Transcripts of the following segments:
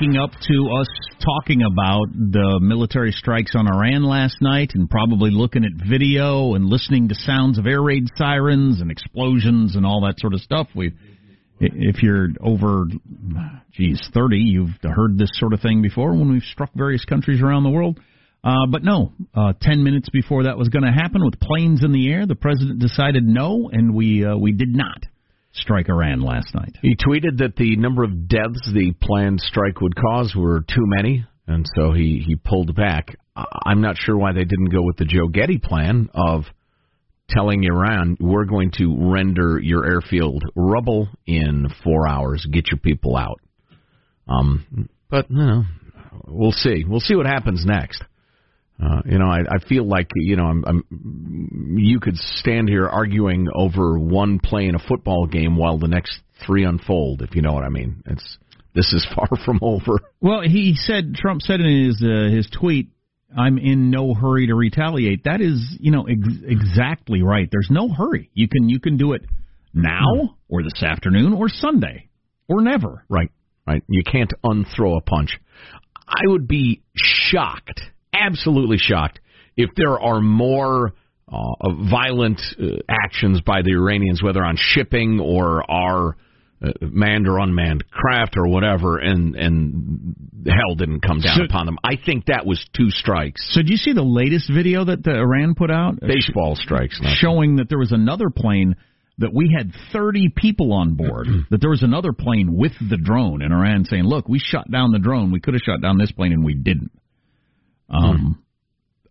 waking up to us talking about the military strikes on Iran last night and probably looking at video and listening to sounds of air raid sirens and explosions and all that sort of stuff. We if you're over geez, 30, you've heard this sort of thing before when we've struck various countries around the world. Uh, but no, uh, 10 minutes before that was going to happen with planes in the air, the president decided no, and we uh, we did not strike Iran last night. He tweeted that the number of deaths the planned strike would cause were too many, and so he, he pulled back. I'm not sure why they didn't go with the Joe Getty plan of telling Iran, we're going to render your airfield rubble in four hours, get your people out. Um, but, you know, we'll see. We'll see what happens next. Uh, you know, I, I feel like you know, I'm, I'm. You could stand here arguing over one play in a football game while the next three unfold. If you know what I mean, it's this is far from over. Well, he said Trump said in his uh, his tweet, "I'm in no hurry to retaliate." That is, you know, ex- exactly right. There's no hurry. You can you can do it now or this afternoon or Sunday or never. Right, right. You can't unthrow a punch. I would be shocked absolutely shocked if there are more uh, violent uh, actions by the Iranians, whether on shipping or our uh, manned or unmanned craft or whatever, and and hell didn't come down so, upon them. I think that was two strikes. So, did you see the latest video that the Iran put out? Baseball strikes, showing that there was another plane that we had 30 people on board, that there was another plane with the drone, in Iran saying, "Look, we shot down the drone. We could have shot down this plane, and we didn't." Um,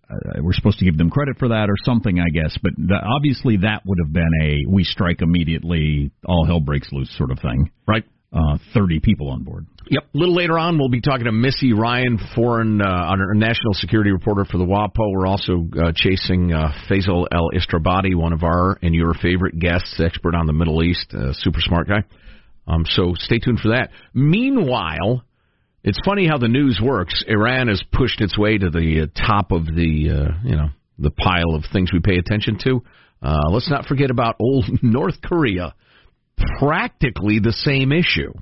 mm. we're supposed to give them credit for that or something, I guess. But the, obviously, that would have been a we strike immediately, all hell breaks loose sort of thing. Right. Uh, 30 people on board. Yep. A little later on, we'll be talking to Missy Ryan, foreign uh, national security reporter for the WAPO. We're also uh, chasing uh, Faisal El Istrabadi, one of our and your favorite guests, expert on the Middle East, uh, super smart guy. Um, so stay tuned for that. Meanwhile, it's funny how the news works. Iran has pushed its way to the uh, top of the uh, you know the pile of things we pay attention to. Uh, let's not forget about old North Korea. Practically the same issue.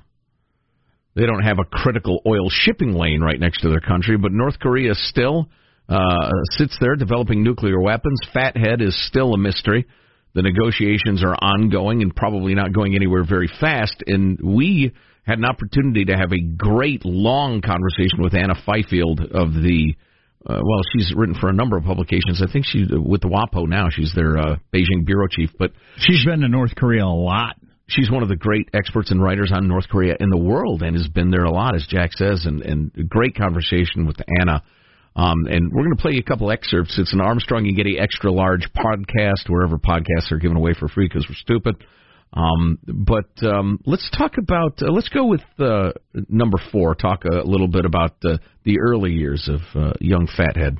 They don't have a critical oil shipping lane right next to their country, but North Korea still uh, sits there developing nuclear weapons. Fathead is still a mystery. The negotiations are ongoing and probably not going anywhere very fast. And we had an opportunity to have a great long conversation with Anna Fifield of the. Uh, well, she's written for a number of publications. I think she's with the WAPO now. She's their uh, Beijing bureau chief, but she's been to North Korea a lot. She's one of the great experts and writers on North Korea in the world, and has been there a lot, as Jack says. And, and a great conversation with Anna. Um, and we're going to play you a couple excerpts. It's an Armstrong and Getty extra large podcast, wherever podcasts are given away for free because we're stupid. Um, but um, let's talk about uh, let's go with uh, number four. Talk a little bit about uh, the early years of uh, young fathead.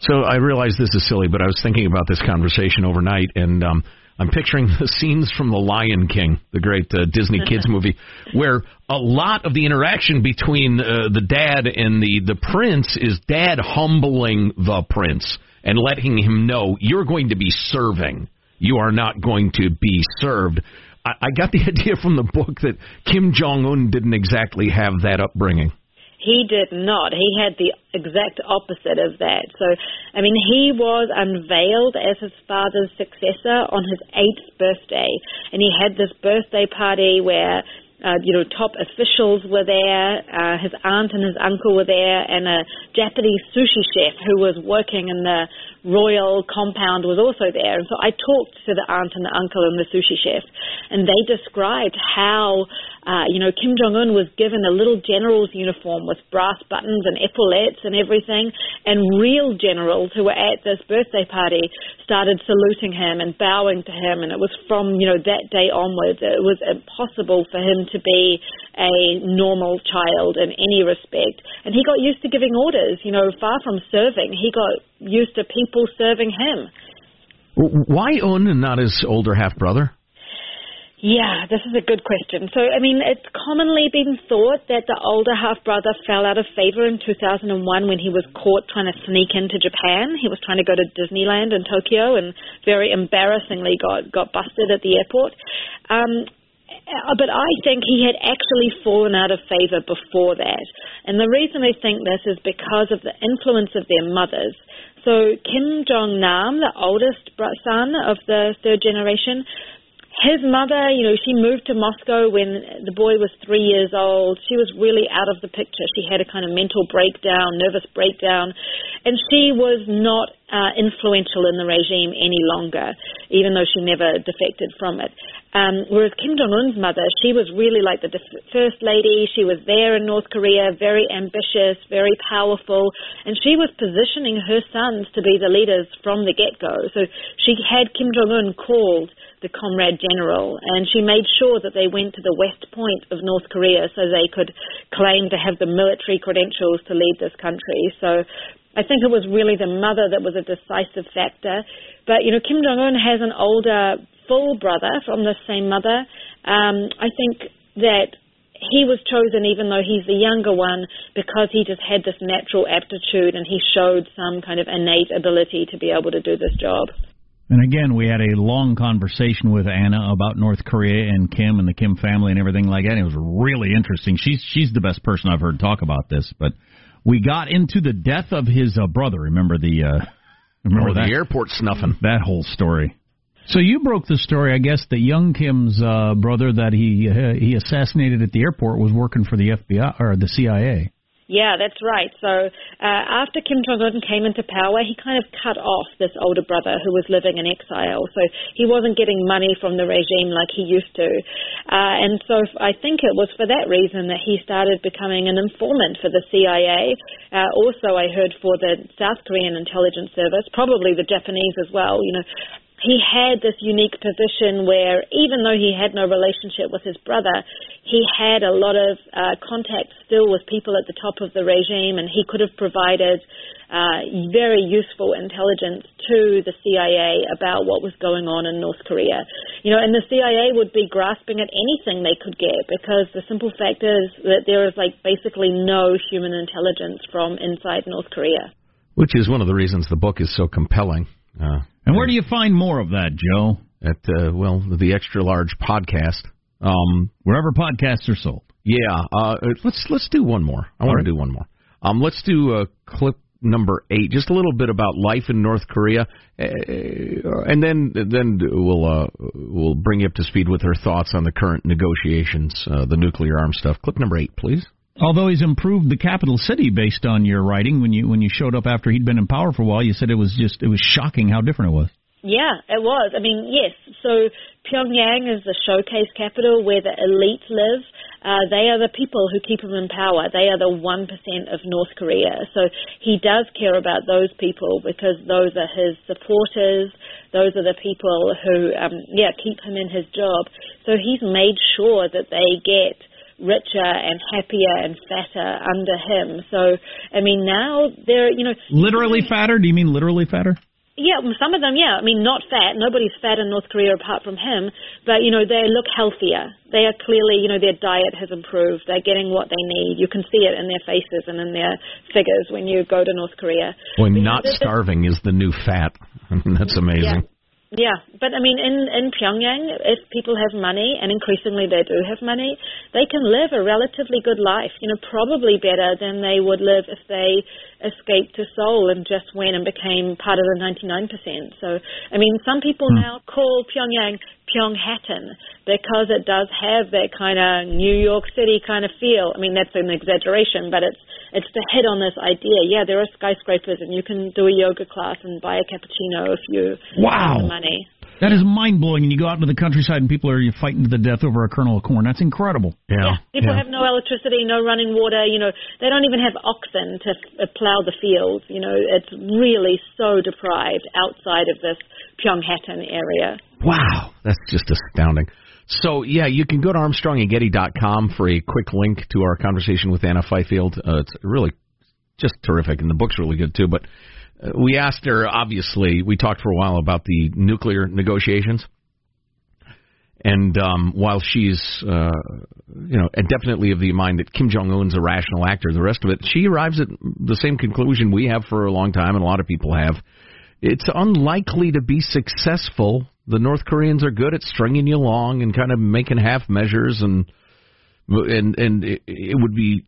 So I realize this is silly, but I was thinking about this conversation overnight, and um, I'm picturing the scenes from The Lion King, the great uh, Disney kids movie, where a lot of the interaction between uh, the dad and the the prince is dad humbling the prince and letting him know you're going to be serving. You are not going to be served. I, I got the idea from the book that Kim Jong Un didn't exactly have that upbringing. He did not. He had the exact opposite of that. So, I mean, he was unveiled as his father's successor on his eighth birthday, and he had this birthday party where uh, you know, top officials were there. Uh, his aunt and his uncle were there, and a Japanese sushi chef who was working in the royal compound was also there. And so I talked to the aunt and the uncle and the sushi chef, and they described how, uh, you know, Kim Jong Un was given a little general's uniform with brass buttons and epaulettes and everything, and real generals who were at this birthday party started saluting him and bowing to him, and it was from you know that day onwards, it was impossible for him to be a normal child in any respect. And he got used to giving orders, you know, far from serving. He got used to people serving him. Why Un and not his older half brother? Yeah, this is a good question. So, I mean, it's commonly been thought that the older half brother fell out of favor in 2001 when he was caught trying to sneak into Japan. He was trying to go to Disneyland in Tokyo and very embarrassingly got got busted at the airport. Um, uh, but I think he had actually fallen out of favor before that. And the reason I think this is because of the influence of their mothers. So Kim Jong Nam, the oldest son of the third generation, his mother, you know, she moved to Moscow when the boy was three years old. She was really out of the picture. She had a kind of mental breakdown, nervous breakdown, and she was not uh, influential in the regime any longer, even though she never defected from it. Um, whereas Kim Jong Un's mother, she was really like the def- first lady. She was there in North Korea, very ambitious, very powerful, and she was positioning her sons to be the leaders from the get go. So she had Kim Jong Un called the comrade general, and she made sure that they went to the west point of North Korea so they could claim to have the military credentials to lead this country. So I think it was really the mother that was a decisive factor. But, you know, Kim Jong un has an older full brother from the same mother. Um, I think that he was chosen even though he's the younger one because he just had this natural aptitude and he showed some kind of innate ability to be able to do this job. And again, we had a long conversation with Anna about North Korea and Kim and the Kim family and everything like that. It was really interesting. She's she's the best person I've heard talk about this. But we got into the death of his uh, brother. Remember the uh, remember oh, that? the airport snuffing that whole story. So you broke the story, I guess, that young Kim's uh, brother that he uh, he assassinated at the airport was working for the FBI or the CIA. Yeah, that's right. So uh, after Kim Jong Un came into power, he kind of cut off this older brother who was living in exile. So he wasn't getting money from the regime like he used to. Uh, and so I think it was for that reason that he started becoming an informant for the CIA. Uh, also, I heard for the South Korean intelligence service, probably the Japanese as well. You know, he had this unique position where even though he had no relationship with his brother, he had a lot of uh, contact still with people at the top of the regime, and he could have provided uh, very useful intelligence to the CIA about what was going on in North Korea. You know, and the CIA would be grasping at anything they could get because the simple fact is that there is like basically no human intelligence from inside North Korea. Which is one of the reasons the book is so compelling. Uh, and where do you find more of that, Joe? At uh, well, the extra large podcast. Um, wherever podcasts are sold. Yeah. Uh, let's let's do one more. I want right. to do one more. Um, let's do uh, clip number eight. Just a little bit about life in North Korea, uh, and then then we'll uh, we'll bring you up to speed with her thoughts on the current negotiations, uh, the nuclear arms stuff. Clip number eight, please. Although he's improved the capital city based on your writing, when you when you showed up after he'd been in power for a while, you said it was just it was shocking how different it was. Yeah, it was. I mean, yes. So Pyongyang is the showcase capital where the elite live. Uh, they are the people who keep him in power. They are the 1% of North Korea. So he does care about those people because those are his supporters. Those are the people who, um, yeah, keep him in his job. So he's made sure that they get richer and happier and fatter under him. So, I mean, now they're, you know. Literally fatter? Do you mean literally fatter? Yeah, some of them, yeah. I mean, not fat. Nobody's fat in North Korea apart from him. But, you know, they look healthier. They are clearly, you know, their diet has improved. They're getting what they need. You can see it in their faces and in their figures when you go to North Korea. Boy, not starving is the new fat. That's amazing. Yeah. Yeah, but I mean, in in Pyongyang, if people have money, and increasingly they do have money, they can live a relatively good life. You know, probably better than they would live if they escaped to Seoul and just went and became part of the 99%. So, I mean, some people mm. now call Pyongyang Pyonghattan because it does have that kind of New York City kind of feel. I mean, that's an exaggeration, but it's it's to hit on this idea. Yeah, there are skyscrapers, and you can do a yoga class and buy a cappuccino if you wow. have the money. That is mind blowing. And you go out into the countryside and people are fighting to the death over a kernel of corn. That's incredible. Yeah. yeah. People yeah. have no electricity, no running water. You know, they don't even have oxen to uh, plow the fields. You know, it's really so deprived outside of this Pyonghattan area. Wow, that's just astounding. So yeah, you can go to ArmstrongandGetty.com for a quick link to our conversation with Anna Fifield. Uh, it's really just terrific, and the book's really good too. But we asked her. Obviously, we talked for a while about the nuclear negotiations, and um, while she's uh, you know definitely of the mind that Kim Jong Un's a rational actor, the rest of it, she arrives at the same conclusion we have for a long time, and a lot of people have. It's unlikely to be successful The North Koreans are good at stringing you along and kind of making half measures, and and and it, it would be.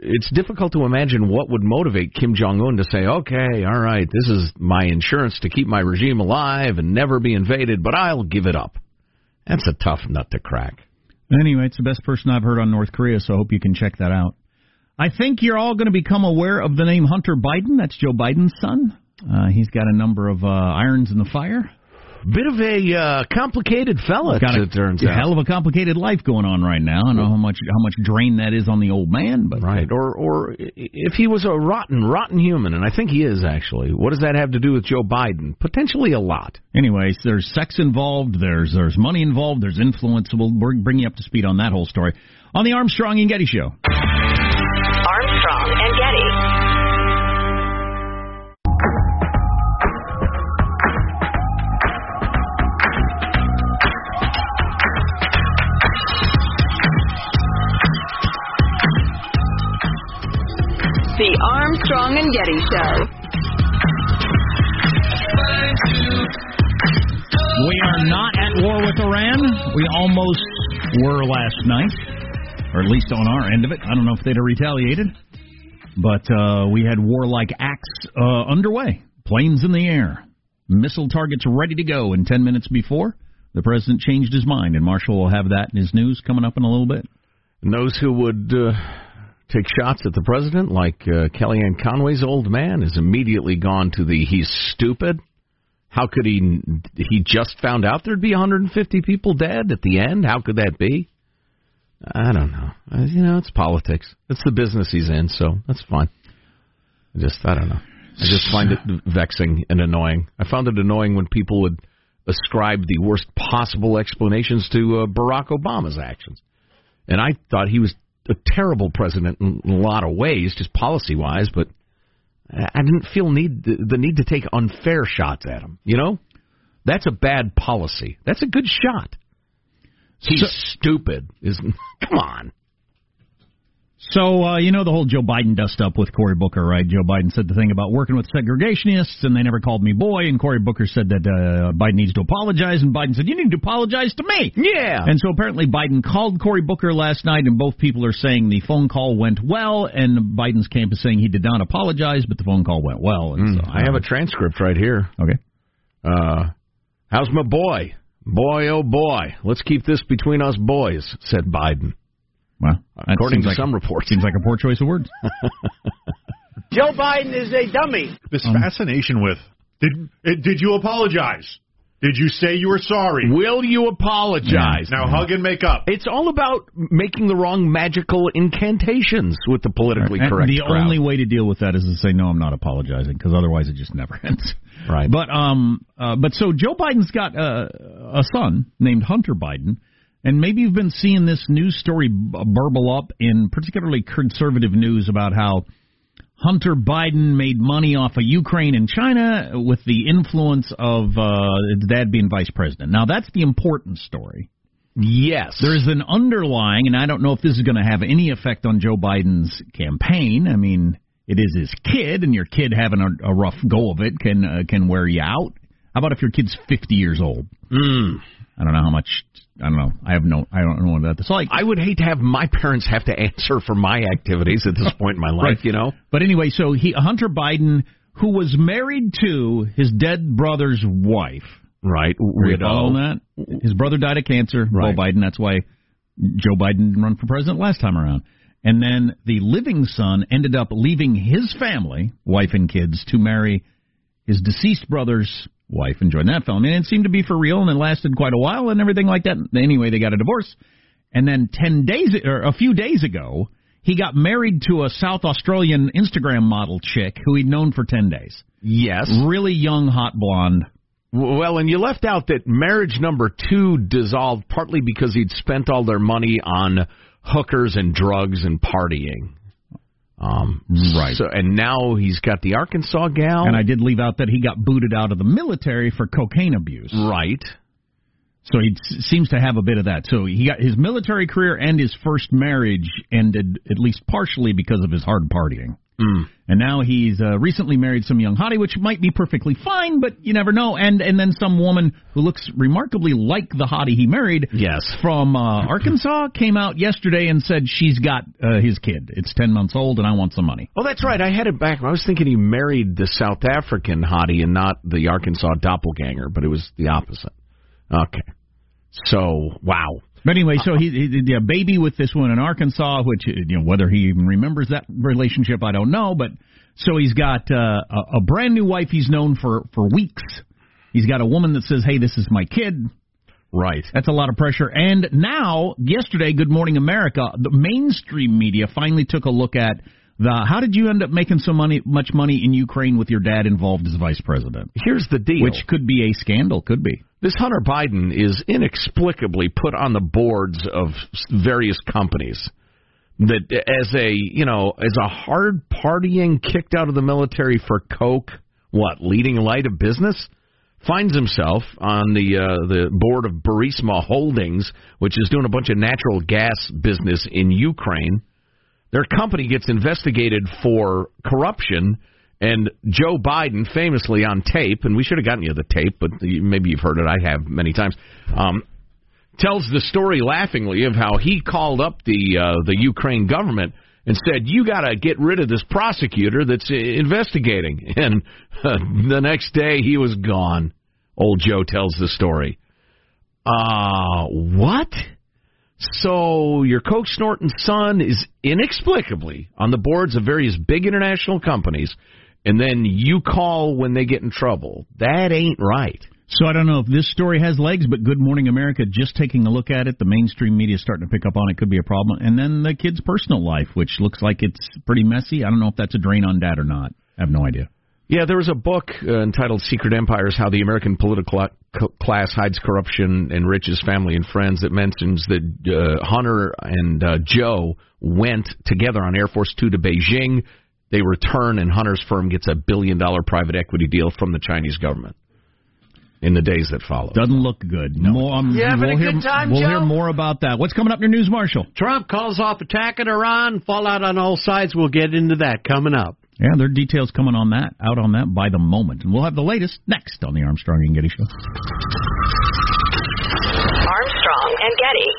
It's difficult to imagine what would motivate Kim Jong Un to say, "Okay, all right, this is my insurance to keep my regime alive and never be invaded, but I'll give it up." That's a tough nut to crack. Anyway, it's the best person I've heard on North Korea, so I hope you can check that out. I think you're all going to become aware of the name Hunter Biden. That's Joe Biden's son. Uh, he's got a number of uh, irons in the fire. Bit of a uh, complicated fella, got a, it turns a out. hell of a complicated life going on right now. I know how much how much drain that is on the old man, but right. Or or if he was a rotten rotten human, and I think he is actually. What does that have to do with Joe Biden? Potentially a lot. Anyways, there's sex involved. There's there's money involved. There's influence. We'll bring you up to speed on that whole story on the Armstrong and Getty Show. The Armstrong and Getty Show. We are not at war with Iran. We almost were last night, or at least on our end of it. I don't know if they'd have retaliated, but uh, we had warlike acts uh, underway. Planes in the air, missile targets ready to go. And ten minutes before, the president changed his mind, and Marshall will have that in his news coming up in a little bit. And those who would. Uh take shots at the president, like uh, Kellyanne Conway's old man, is immediately gone to the he's stupid. How could he? He just found out there'd be 150 people dead at the end. How could that be? I don't know. Uh, you know, it's politics. It's the business he's in, so that's fine. I just, I don't know. I just find it vexing and annoying. I found it annoying when people would ascribe the worst possible explanations to uh, Barack Obama's actions, and I thought he was a terrible president in a lot of ways, just policy wise, but I didn't feel need the need to take unfair shots at him. You know, that's a bad policy. That's a good shot. He's so, stupid. Isn't? Come on. So uh, you know the whole Joe Biden dust up with Cory Booker, right? Joe Biden said the thing about working with segregationists, and they never called me boy. And Cory Booker said that uh, Biden needs to apologize, and Biden said you need to apologize to me. Yeah. And so apparently Biden called Cory Booker last night, and both people are saying the phone call went well, and Biden's camp is saying he did not apologize, but the phone call went well. And mm, so, I have a transcript right here. Okay. Uh, how's my boy? Boy, oh boy, let's keep this between us boys," said Biden. Well, according to like, some reports, seems like a poor choice of words. Joe Biden is a dummy. This um, fascination with did eh, did you apologize? Did you say you were sorry? Will you apologize? Now hug and make up. It's all about making the wrong magical incantations with the politically right. correct. the crowd. only way to deal with that is to say no, I'm not apologizing because otherwise it just never ends. Right. But um, uh, but so Joe Biden's got uh, a son named Hunter Biden and maybe you've been seeing this news story burble up in particularly conservative news about how Hunter Biden made money off of Ukraine and China with the influence of uh, his dad being vice president. Now, that's the important story. Yes. There's an underlying, and I don't know if this is going to have any effect on Joe Biden's campaign. I mean, it is his kid, and your kid having a, a rough go of it can uh, can wear you out. How about if your kid's 50 years old? Mm. I don't know how much I don't know. I have no. I don't know what that's like. I would hate to have my parents have to answer for my activities at this point in my life. right. You know. But anyway, so he Hunter Biden, who was married to his dead brother's wife. Right. Widow. That, his brother died of cancer. Right. Joe Biden. That's why Joe Biden didn't run for president last time around. And then the living son ended up leaving his family, wife and kids, to marry his deceased brother's wife and joined that film. And it seemed to be for real, and it lasted quite a while and everything like that. Anyway, they got a divorce. And then ten days or a few days ago, he got married to a South Australian Instagram model chick who he'd known for ten days. Yes, really young, hot blonde. Well, and you left out that marriage number two dissolved partly because he'd spent all their money on hookers and drugs and partying. Um, right. So, and now he's got the Arkansas gal. And I did leave out that he got booted out of the military for cocaine abuse. Right. So he seems to have a bit of that. So he got his military career and his first marriage ended at least partially because of his hard partying. Mm. And now he's uh, recently married some young hottie, which might be perfectly fine, but you never know. And and then some woman who looks remarkably like the hottie he married, Yes. from uh, Arkansas, came out yesterday and said she's got uh, his kid. It's ten months old, and I want some money. Oh, that's right. I had it back. I was thinking he married the South African hottie and not the Arkansas doppelganger, but it was the opposite. Okay. So, wow. But anyway, so he, he did a baby with this one in Arkansas, which you know whether he even remembers that relationship, I don't know. But so he's got uh, a, a brand new wife he's known for for weeks. He's got a woman that says, "Hey, this is my kid." Right. That's a lot of pressure. And now, yesterday, Good Morning America, the mainstream media finally took a look at the how did you end up making so money, much money in Ukraine with your dad involved as vice president? Here's the deal. Which could be a scandal, could be. This Hunter Biden is inexplicably put on the boards of various companies that as a you know as a hard partying kicked out of the military for coke what leading light of business? Finds himself on the uh, the board of Burisma Holdings which is doing a bunch of natural gas business in Ukraine. Their company gets investigated for corruption and Joe Biden, famously on tape, and we should have gotten you the tape, but maybe you've heard it. I have many times. Um, tells the story laughingly of how he called up the uh, the Ukraine government and said, "You got to get rid of this prosecutor that's uh, investigating." And uh, the next day, he was gone. Old Joe tells the story. Uh, what? So your coke snorting son is inexplicably on the boards of various big international companies, and then you call when they get in trouble. That ain't right. So I don't know if this story has legs, but Good Morning America just taking a look at it, the mainstream media is starting to pick up on it could be a problem. And then the kid's personal life, which looks like it's pretty messy. I don't know if that's a drain on dad or not. I have no idea. Yeah, there was a book uh, entitled Secret Empires How the American Political Cl- Class Hides Corruption, Enriches Family and Friends that mentions that uh, Hunter and uh, Joe went together on Air Force Two to Beijing. They return, and Hunter's firm gets a billion dollar private equity deal from the Chinese government in the days that follow. Doesn't look good. More, um, You having we'll a hear, good time, We'll Joe? hear more about that. What's coming up in your news, Marshall? Trump calls off attack on Iran. Fallout on all sides. We'll get into that coming up. Yeah, there are details coming on that, out on that by the moment. And we'll have the latest next on the Armstrong and Getty Show. Armstrong and Getty.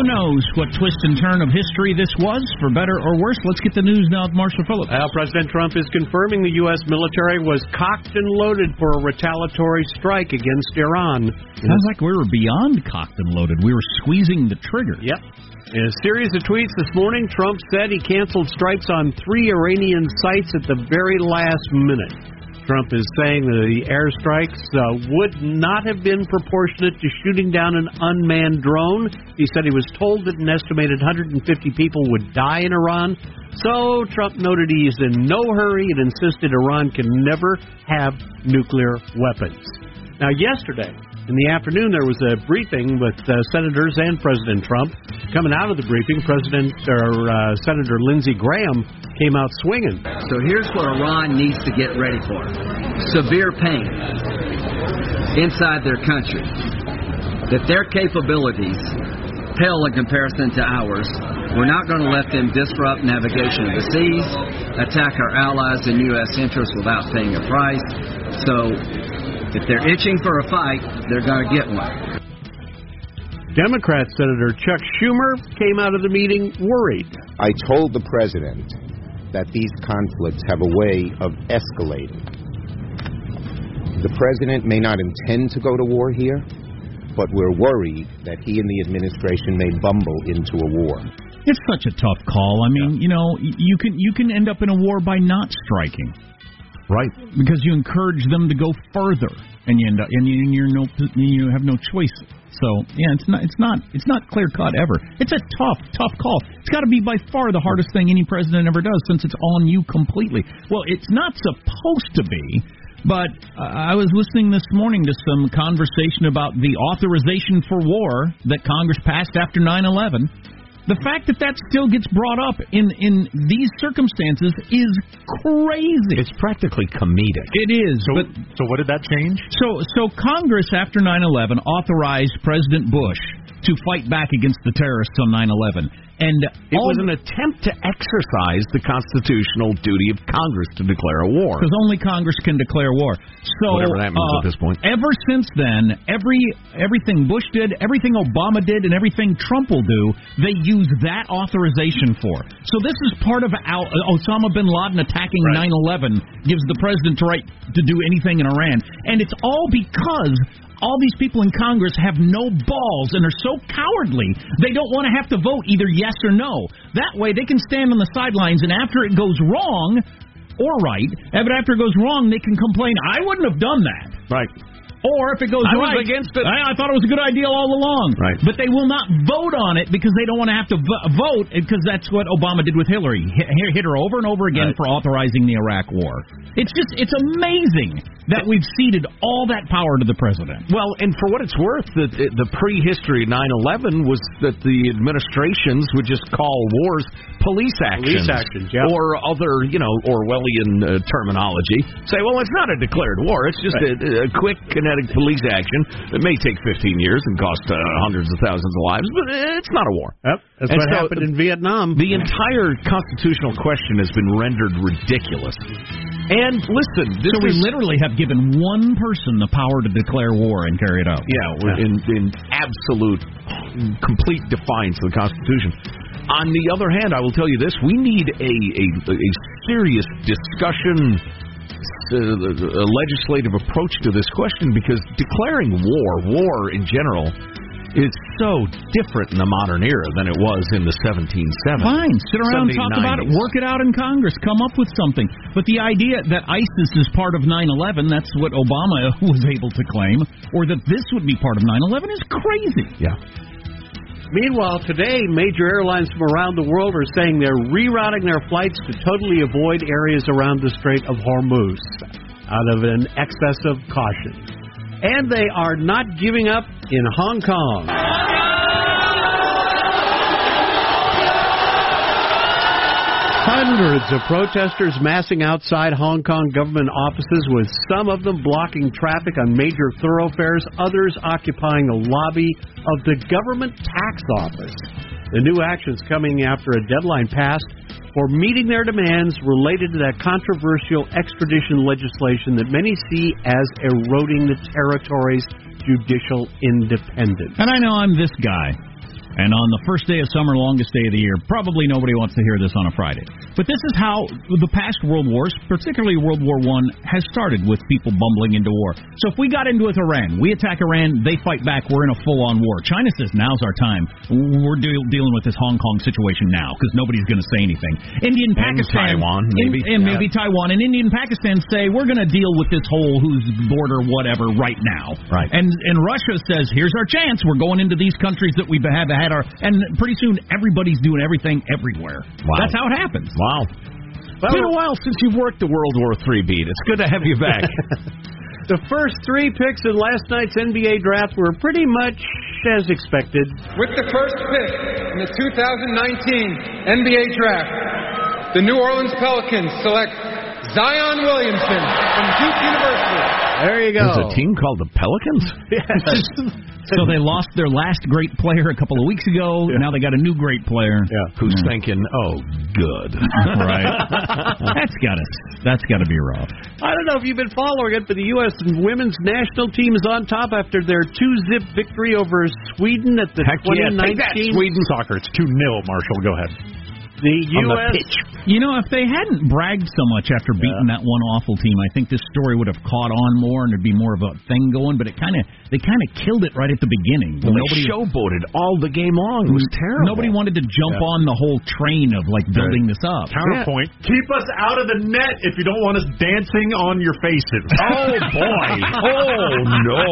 Who knows what twist and turn of history this was, for better or worse? Let's get the news now with Marshall Phillips. Well, President Trump is confirming the U.S. military was cocked and loaded for a retaliatory strike against Iran. Sounds like we were beyond cocked and loaded. We were squeezing the trigger. Yep. In a series of tweets this morning, Trump said he canceled strikes on three Iranian sites at the very last minute. Trump is saying that the airstrikes uh, would not have been proportionate to shooting down an unmanned drone. He said he was told that an estimated 150 people would die in Iran. So Trump noted he is in no hurry and insisted Iran can never have nuclear weapons. Now, yesterday, in the afternoon, there was a briefing with uh, senators and President Trump. Coming out of the briefing, President or uh, Senator Lindsey Graham came out swinging. So here's what Iran needs to get ready for severe pain inside their country. That their capabilities pale in comparison to ours. We're not going to let them disrupt navigation of the seas, attack our allies and U.S. interests without paying a price. So if they're itching for a fight, they're going to get one. Democrat Senator Chuck Schumer came out of the meeting worried. I told the president that these conflicts have a way of escalating. The president may not intend to go to war here, but we're worried that he and the administration may bumble into a war. It's such a tough call. I mean, you know, you can you can end up in a war by not striking. Right. Because you encourage them to go further, and you end up, and you, you're no you have no choice. So yeah, it's not it's not it's not clear cut ever. It's a tough tough call. It's got to be by far the hardest thing any president ever does, since it's on you completely. Well, it's not supposed to be. But uh, I was listening this morning to some conversation about the authorization for war that Congress passed after 9/11, The fact that that still gets brought up in in these circumstances is crazy. It's practically comedic. It is, So, but so what did that change? so so Congress after 9/11 authorized President Bush to fight back against the terrorists on 9/11, and It was an attempt to exercise the constitutional duty of Congress to declare a war. because only Congress can declare war. So Whatever that means uh, at this point. Ever since then, every everything Bush did, everything Obama did, and everything Trump will do, they use that authorization for. So this is part of Al, Osama bin Laden attacking 9/11 gives the president the right to do anything in Iran, and it's all because. All these people in Congress have no balls and are so cowardly they don't want to have to vote either yes or no. That way they can stand on the sidelines and after it goes wrong, or right. After it goes wrong, they can complain. I wouldn't have done that. Right. Or if it goes I was against it. I, I thought it was a good idea all along. Right. But they will not vote on it because they don't want to have to vo- vote because that's what Obama did with Hillary. Hit, hit her over and over again Right. for authorizing the Iraq War. It's just it's amazing that we've ceded all that power to the president. Well, and for what it's worth, the, the prehistory 9/11 was that the administrations would just call wars police actions, Police actions, yeah. or other, you know, Orwellian uh, terminology. Say, well, it's not a declared war; it's just a, a quick kinetic police action. It may take 15 years and cost uh, hundreds of thousands of lives, but it's not a war. Yep, that's And what so happened in Vietnam. The entire constitutional question has been rendered ridiculous. And listen, this So we is literally have given one person the power to declare war and carry it out. Yeah, we're in in absolute, complete defiance of the Constitution. On the other hand, I will tell you this: we need a a, a serious discussion, uh, a legislative approach to this question because declaring war, war in general, is so different in the modern era than it was in the 1770s. Fine, sit around and talk 70s, about it, work it out in Congress, come up with something. But the idea that ISIS is part of 9/11, that's what Obama was able to claim, or that this would be part of 9/11 is crazy. Yeah. Meanwhile, today, major airlines from around the world are saying they're rerouting their flights to totally avoid areas around the Strait of Hormuz out of an excess of caution. And they are not giving up in Hong Kong. Hundreds of protesters massing outside Hong Kong government offices, with some of them blocking traffic on major thoroughfares, others occupying the lobby of the government tax office. The new actions coming after a deadline passed for meeting their demands related to that controversial extradition legislation that many see as eroding the territory's judicial independence. And I know I'm this guy. And on the first day of summer, longest day of the year, probably nobody wants to hear this on a Friday. But this is how the past world wars, particularly World War One, has started with people bumbling into war. So if we got into it with Iran, we attack Iran, they fight back, we're in a full-on war. China says now's our time. We're deal dealing with this Hong Kong situation now because nobody's going to say anything. India and Pakistan, Taiwan, maybe. and, and maybe Taiwan, and India and Pakistan say we're going to deal with this whole whose border whatever right now. Right. And and Russia says here's our chance. We're going into these countries that we've had had our and pretty soon everybody's doing everything everywhere. Wow. That's how it happens. Wow. It's been a while since you've worked the World War III beat. It's good to have you back. The first three picks in last night's NBA draft were pretty much as expected. With the first pick in the 2019 NBA Draft, the New Orleans Pelicans select Zion Williamson from Duke University. There you go. There's a team called the Pelicans? yes. So they lost their last great player a couple of weeks ago. And now they got a new great player. Yeah. Hmm. Who's thinking, oh, good. right. that's gotta that's gotta be rough. I don't know if you've been following it, but the U.S. women's national team is on top after their two-zip victory over Sweden at the Heck yeah, 2019 take that, Sweden. Soccer. It's 2 0, Marshall. Go ahead. The On the U.S. pitch. You know, if they hadn't bragged so much after beating that one awful team, I think this story would have caught on more and there'd be more of a thing going. But it kind of they kind of killed it right at the beginning. Well, nobody they showboated all the game long. It was mm, terrible. nobody wanted to jump on the whole train of like building this up. Counterpoint. Keep us out of the net if you don't want us dancing on your faces. Oh, boy. Oh, no.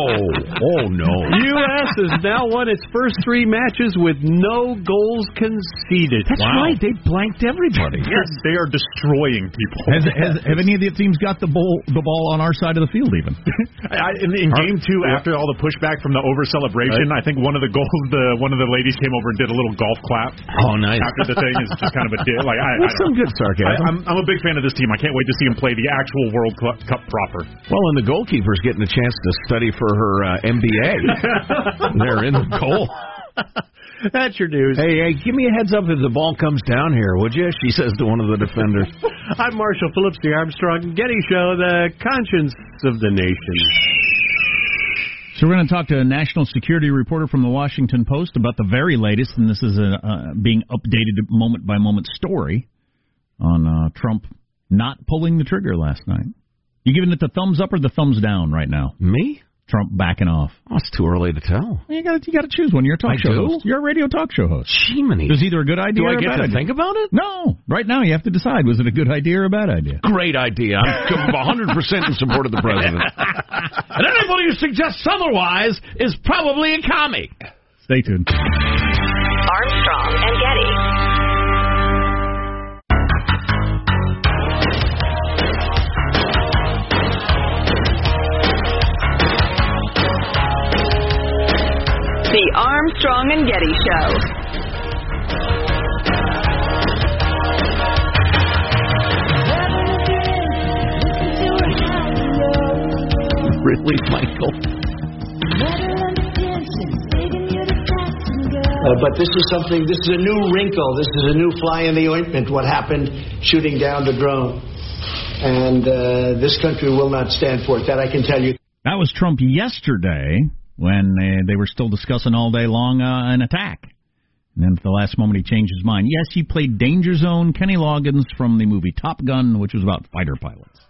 Oh, no. U.S. has now won its first three matches with no goals conceded. That's right. They blanked everybody. Yes, they are destroying people. Has, has, have any of the teams got the ball the ball on our side of the field even? I, in, in game two, after all the pushback from the over celebration, I think one of the goals, the one of the ladies came over and did a little golf clap. Oh, nice. After the thing is just kind of a deal. Like I, I, some I, good sarcasm. I, I'm, I'm a big fan of this team. I can't wait to see him play the actual World Cup proper. Well, and the goalkeeper's getting a chance to study for her uh, MBA. They're in the goal. That's your news. Hey, hey, give me a heads up if the ball comes down here, would you? She says to one of the defenders. I'm Marshall Phillips, the Armstrong Getty Show, the conscience of the nation. So we're going to talk to a national security reporter from the Washington Post about the very latest, and this is a uh, being updated moment by moment story on uh, Trump not pulling the trigger last night. You giving it the thumbs up or the thumbs down right now? Me? Trump backing off. Oh, it's too early to tell. You got you got to choose one. You're a talk I show do? host. You're a radio talk show host. Jiminy. It's either a good idea Do I or a get bad to idea. think about it? No, right now you have to decide: was it a good idea or a bad idea? Great idea. I'm 100% in support of the president. and anybody who suggests otherwise is probably a commie. Stay tuned. Armstrong and Getty. The Armstrong and Getty Show. Really, Michael? Uh, but this is something, this is a new wrinkle. This is a new fly in the ointment, what happened shooting down the drone. And uh, this country will not stand for it. That I can tell you. That was Trump yesterday when uh, they were still discussing all day long uh, an attack. And then at the last moment he changed his mind. Yes, he played Danger Zone, Kenny Loggins from the movie Top Gun, which was about fighter pilots.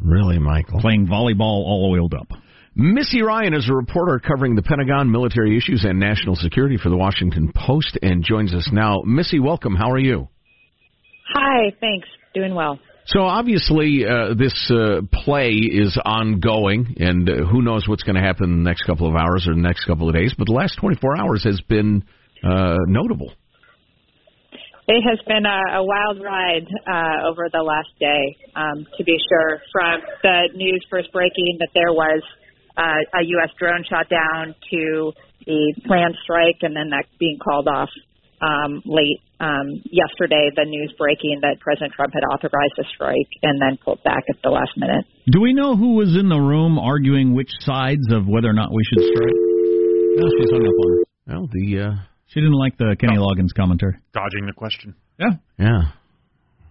Really, Michael? Playing volleyball all oiled up. Missy Ryan is a reporter covering the Pentagon, military issues, and national security for the Washington Post and joins us now. Missy, welcome. How are you? Hi, thanks. Doing well. So obviously, uh, this uh, play is ongoing, and uh, who knows what's going to happen in the next couple of hours or the next couple of days. But the last 24 hours has been uh, notable. It has been a, a wild ride uh, over the last day, um, to be sure. From the news first breaking that there was uh, a U.S. drone shot down to the planned strike and then that being called off um, late um, yesterday, the news breaking that President Trump had authorized a strike and then pulled back at the last minute. Do we know who was in the room arguing which sides of whether or not we should strike? No, she's hung up on it. Well, the uh, She didn't like the Kenny Loggins commentary. Dodging the question. Yeah, yeah,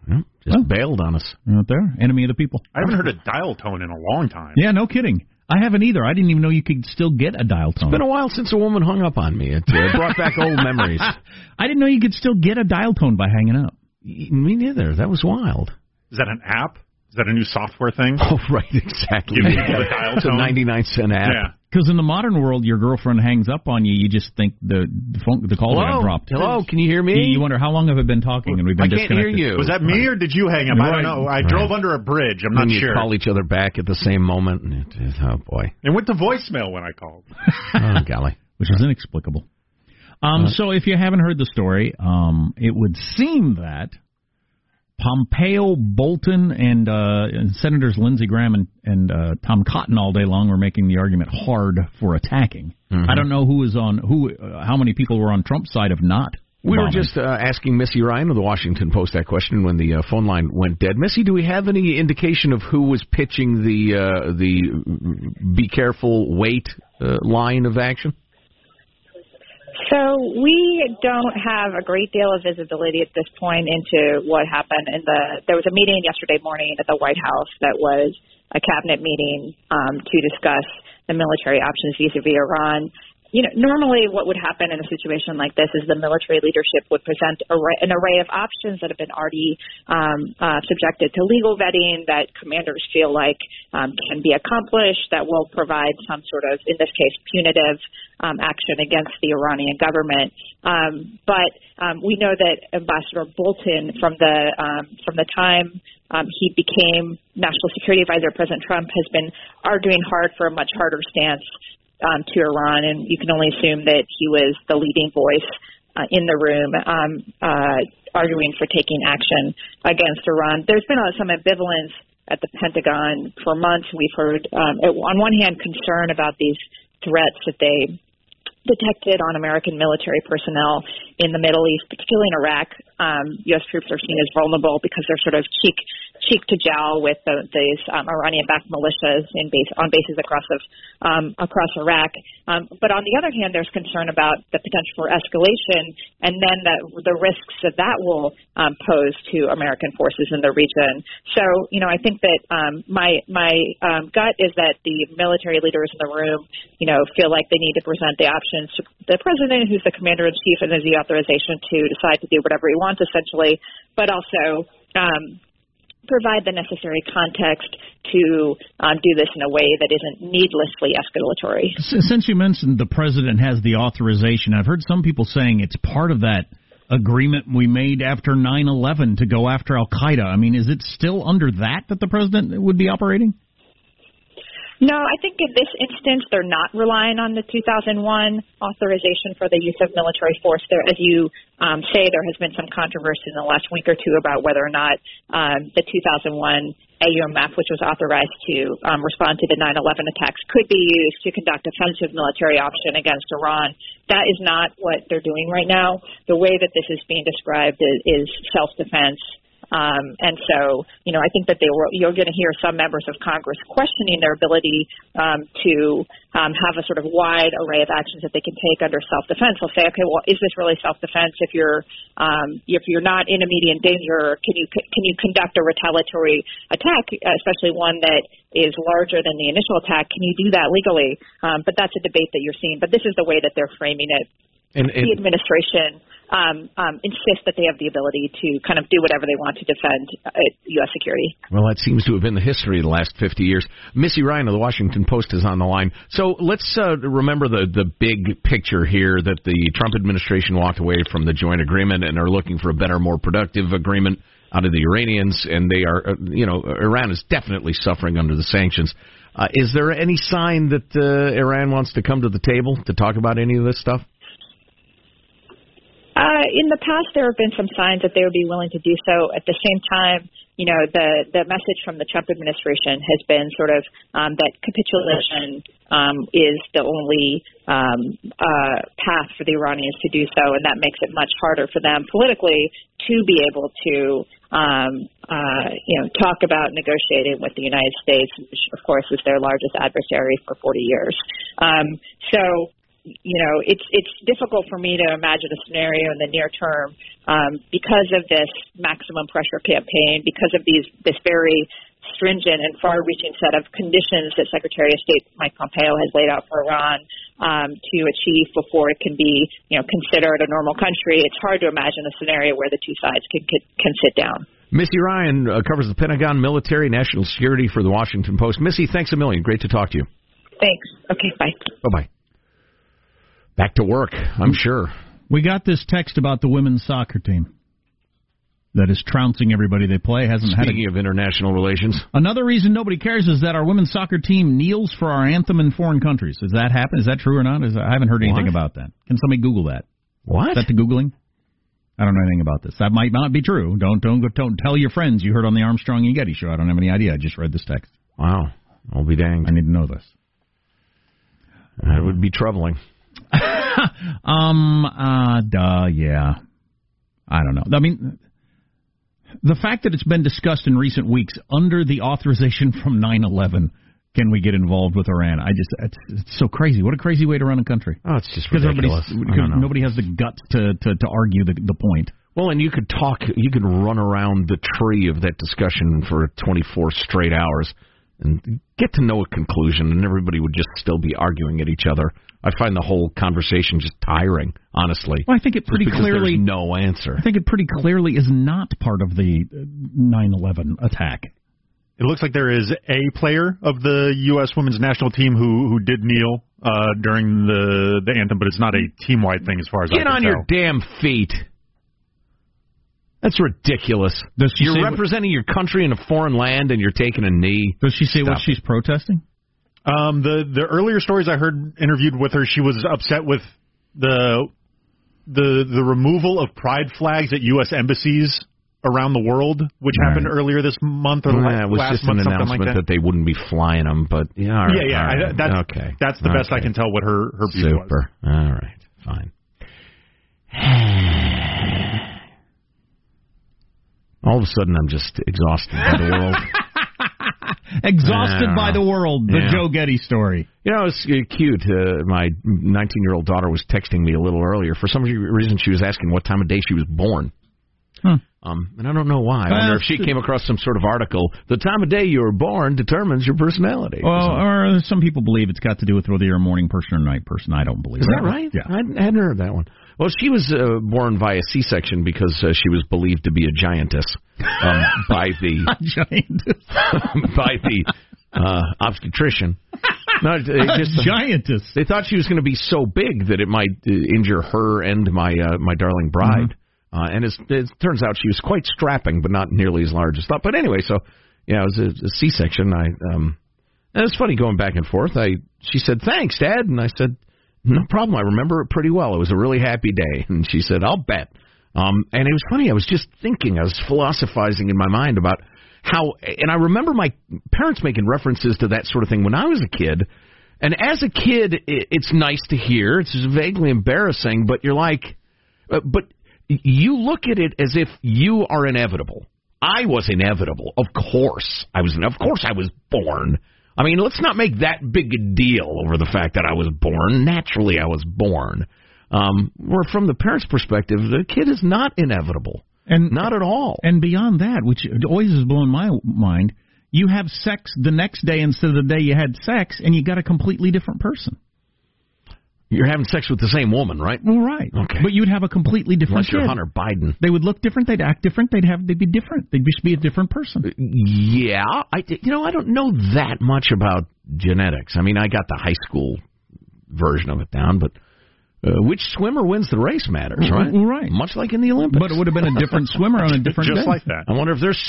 Yep, just bailed on us. right there. Enemy of the people. I haven't heard a dial tone in a long time. Yeah, no kidding. I haven't either. I didn't even know you could still get a dial tone. It's been a while since a woman hung up on me. It uh, brought back old memories. I didn't know you could still get a dial tone by hanging up. Me neither. That was wild. Is that an app? Is that a new software thing? Oh, right, exactly. Give people the dial it's a 99 cent app. Yeah. Because in the modern world, your girlfriend hangs up on you. You just think the the, phone, the call got dropped. Hello, can you hear me? You, you wonder how long have I been talking and we've been I can't hear you. Was that me or did you hang up? I don't know. I Right. drove under a bridge. I'm Then not you sure. call each other back at the same moment. And it, it- oh boy, It went to voicemail when I called. oh golly. which is inexplicable. Um, so if you haven't heard the story, um, it would seem that Pompeo, Bolton, and, uh, and Senators Lindsey Graham and, and uh, Tom Cotton all day long were making the argument hard for attacking. Mm-hmm. I don't know who is on who, uh, how many people were on Trump's side of not. We were just uh, asking Missy Ryan of the Washington Post that question when the uh, phone line went dead. Missy, do we have any indication of who was pitching the uh, the be careful, wait uh, line of action? So we don't have a great deal of visibility at this point into what happened in the. There was a meeting yesterday morning at the White House that was a cabinet meeting um, to discuss the military options vis-a-vis Iran. You know, normally what would happen in a situation like this is the military leadership would present an array of options that have been already um, uh, subjected to legal vetting that commanders feel like um, can be accomplished that will provide some sort of, in this case, punitive um, action against the Iranian government. Um, but um, we know that Ambassador Bolton, from the um, from the time um, he became National Security Advisor, President Trump has been arguing hard for a much harder stance um, to Iran, and you can only assume that he was the leading voice uh, in the room. Um, uh, arguing for taking action against Iran. There's been uh, some ambivalence at the Pentagon for months. We've heard, um, on one hand, concern about these threats that they detected on American military personnel in the Middle East, particularly in Iraq. Um, U.S. troops are seen as vulnerable because they're sort of cheek cheek to jowl with the, these um, Iranian-backed militias in base, on bases across of um, across Iraq. Um, but on the other hand, there's concern about the potential for escalation, and then the, the risks that that will um, pose to American forces in the region. So, you know, I think that um, my my um, gut is that the military leaders in the room, you know, feel like they need to present the options to the president, who's the commander in chief, and has the authorization to decide to do whatever he wants, essentially, but also um, provide the necessary context to um, do this in a way that isn't needlessly escalatory. Since you mentioned the president has the authorization, I've heard some people saying it's part of that agreement we made after 9/11 to go after Al Qaeda. I mean, is it still under that that the president would be operating? No, I think in this instance they're not relying on the 2001 authorization for the use of military force. There, as you um, say, there has been some controversy in the last week or two about whether or not um, the 2001 AUMF, which was authorized to um, respond to the 9/11 attacks, could be used to conduct offensive military action against Iran. That is not what they're doing right now. The way that this is being described is, is self-defense um, and so, you know, I think that they were, you're going to hear some members of Congress questioning their ability um, to um, have a sort of wide array of actions that they can take under self-defense. They'll say, okay, well, is this really self-defense? If you're um, if you're not in immediate danger, can you can you conduct a retaliatory attack, especially one that is larger than the initial attack? Can you do that legally? Um, but that's a debate that you're seeing. But this is the way that they're framing it. And, and the administration um, um, insist that they have the ability to kind of do whatever they want to defend uh, U.S. security. Well, that seems to have been the history of the last 50 years. Missy Ryan of the Washington Post is on the line. So let's uh, remember the, the big picture here that the Trump administration walked away from the joint agreement and are looking for a better, more productive agreement out of the Iranians, and they are, uh, you know, Iran is definitely suffering under the sanctions. Uh, is there any sign that uh, Iran wants to come to the table to talk about any of this stuff? Uh, in the past, there have been some signs that they would be willing to do so. At the same time, you know, the the message from the Trump administration has been sort of um, that capitulation um, is the only um, uh, path for the Iranians to do so, and that makes it much harder for them politically to be able to, um, uh, you know, talk about negotiating with the United States, which of course is their largest adversary for 40 years. Um, so you know, it's it's difficult for me to imagine a scenario in the near term um, because of this maximum pressure campaign, because of these this very stringent and far-reaching set of conditions that Secretary of State Mike Pompeo has laid out for Iran um, to achieve before it can be, you know, considered a normal country. It's hard to imagine a scenario where the two sides can can, can sit down. Missy Ryan uh, covers the Pentagon, military, national security for the Washington Post. Missy, thanks a million. Great to talk to you. Thanks. Okay, bye. Bye bye back to work, I'm sure. We got this text about the women's soccer team that is trouncing everybody they play. Hasn't Speaking had a, of international relations, another reason nobody cares is that our women's soccer team kneels for our anthem in foreign countries. Does that happen? Is that true or not? Is, I haven't heard anything what? about that. Can somebody Google that? What? Is that the googling? I don't know anything about this. That might not be true. Don't don't don't tell your friends you heard on the Armstrong and Getty show. I don't have any idea. I just read this text. Wow, I'll be danged. I need to know this. That would be troubling. um, uh, duh, yeah. I don't know. I mean, the fact that it's been discussed in recent weeks under the authorization from 9/11, can we get involved with Iran? I just it's, it's so crazy. What a crazy way to run a country. Oh, it's just ridiculous. Because nobody has the guts to to, to argue the the point. Well, and you could talk, you could run around the tree of that discussion for 24 straight hours and get to no conclusion, and everybody would just still be arguing at each other. I find the whole conversation just tiring, honestly. Well, I think it pretty clearly no answer. I think it pretty clearly is not part of the 9/11 attack. It looks like there is a player of the U.S. women's national team who who did kneel uh, during the the anthem, but it's not a team wide thing as far as I think. Get I on can your damn feet. That's ridiculous. you're representing your country in a foreign land and you're taking a knee. Does she say Stop what she's protesting? Um, the the earlier stories I heard interviewed with her, she was upset with the the the removal of pride flags at U.S. embassies around the world, which Right. happened earlier this month or Well, la- it was last just month, an something announcement like that. that. they wouldn't be flying them, but yeah, all right, yeah, yeah. all I, that's okay. that's the best I can tell what her her view was. Super. All right, fine. All of a sudden, I'm just exhausted by the world. Exhausted Yeah. by the world. The Yeah. Joe Getty story. You know, it's uh, cute. Uh, my 19 year old daughter was texting me a little earlier. For some reason, she was asking what time of day she was born. Huh. Um, and I don't know why. I Well, wonder if she came across some sort of article. The time of day you were born determines your personality. Well, or some people believe it's got to do with whether you're a morning person or a night person. I don't believe Is that that right? Yeah. I hadn't- heard that one. Well, she was uh, born via C-section because uh, she was believed to be a giantess um, by the giantess by the uh, obstetrician. No, they just giantess. They thought she was going to be so big that it might uh, injure her and my uh, my darling bride. Uh, and it turns out she was quite strapping, but not nearly as large as thought. But anyway, so yeah, it was a, a C-section. I um, and it's funny going back and forth. I she said thanks, Dad, and I said no problem. I remember it pretty well. It was a really happy day, and she said I'll bet. Um, and it was funny. I was just thinking. I was philosophizing in my mind about how, and I remember my parents making references to that sort of thing when I was a kid. And as a kid, i- it's nice to hear. It's vaguely embarrassing, but you're like, uh, but you look at it as if you are inevitable. I was inevitable. Of course, I was. Of course, I was born. I mean, let's not make that big a deal over the fact that I was born. Naturally, I was born. Um, where from the parents' perspective, the kid is not inevitable. And not at all. And beyond that, which always has blown my mind, you have sex the next day instead of the day you had sex, and you got a completely different person. You're having sex with the same woman, right? Well, right. Okay. But you'd have a completely different Unless you're kid. Hunter Biden. They would look different. They'd act different. They'd have. They'd be different. They'd just be a different person. Yeah, I you know I don't know that much about genetics. I mean, I got the high school version of it down, but uh, which swimmer wins the race matters, right? Right. Much like in the Olympics. But it would have been a different swimmer on a different Just day. like that. I wonder if there's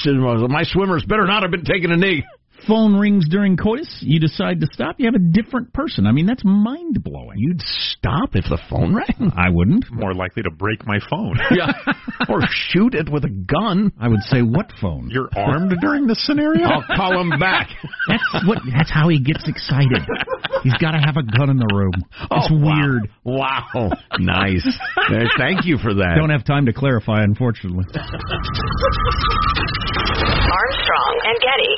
my swimmers better not have been taking a knee. Phone rings during coitus. You decide to stop. You have a different person. I mean, that's mind blowing. You'd stop if the phone rang. I wouldn't. More likely to break my phone. Yeah, or shoot it with a gun. I would say, what phone? You're armed during this scenario. I'll call him back. That's what. That's how he gets excited. He's got to have a gun in the room. It's Oh, wow. weird. Wow, nice. Uh, thank you for that. Don't have time to clarify, unfortunately. Armstrong and Getty.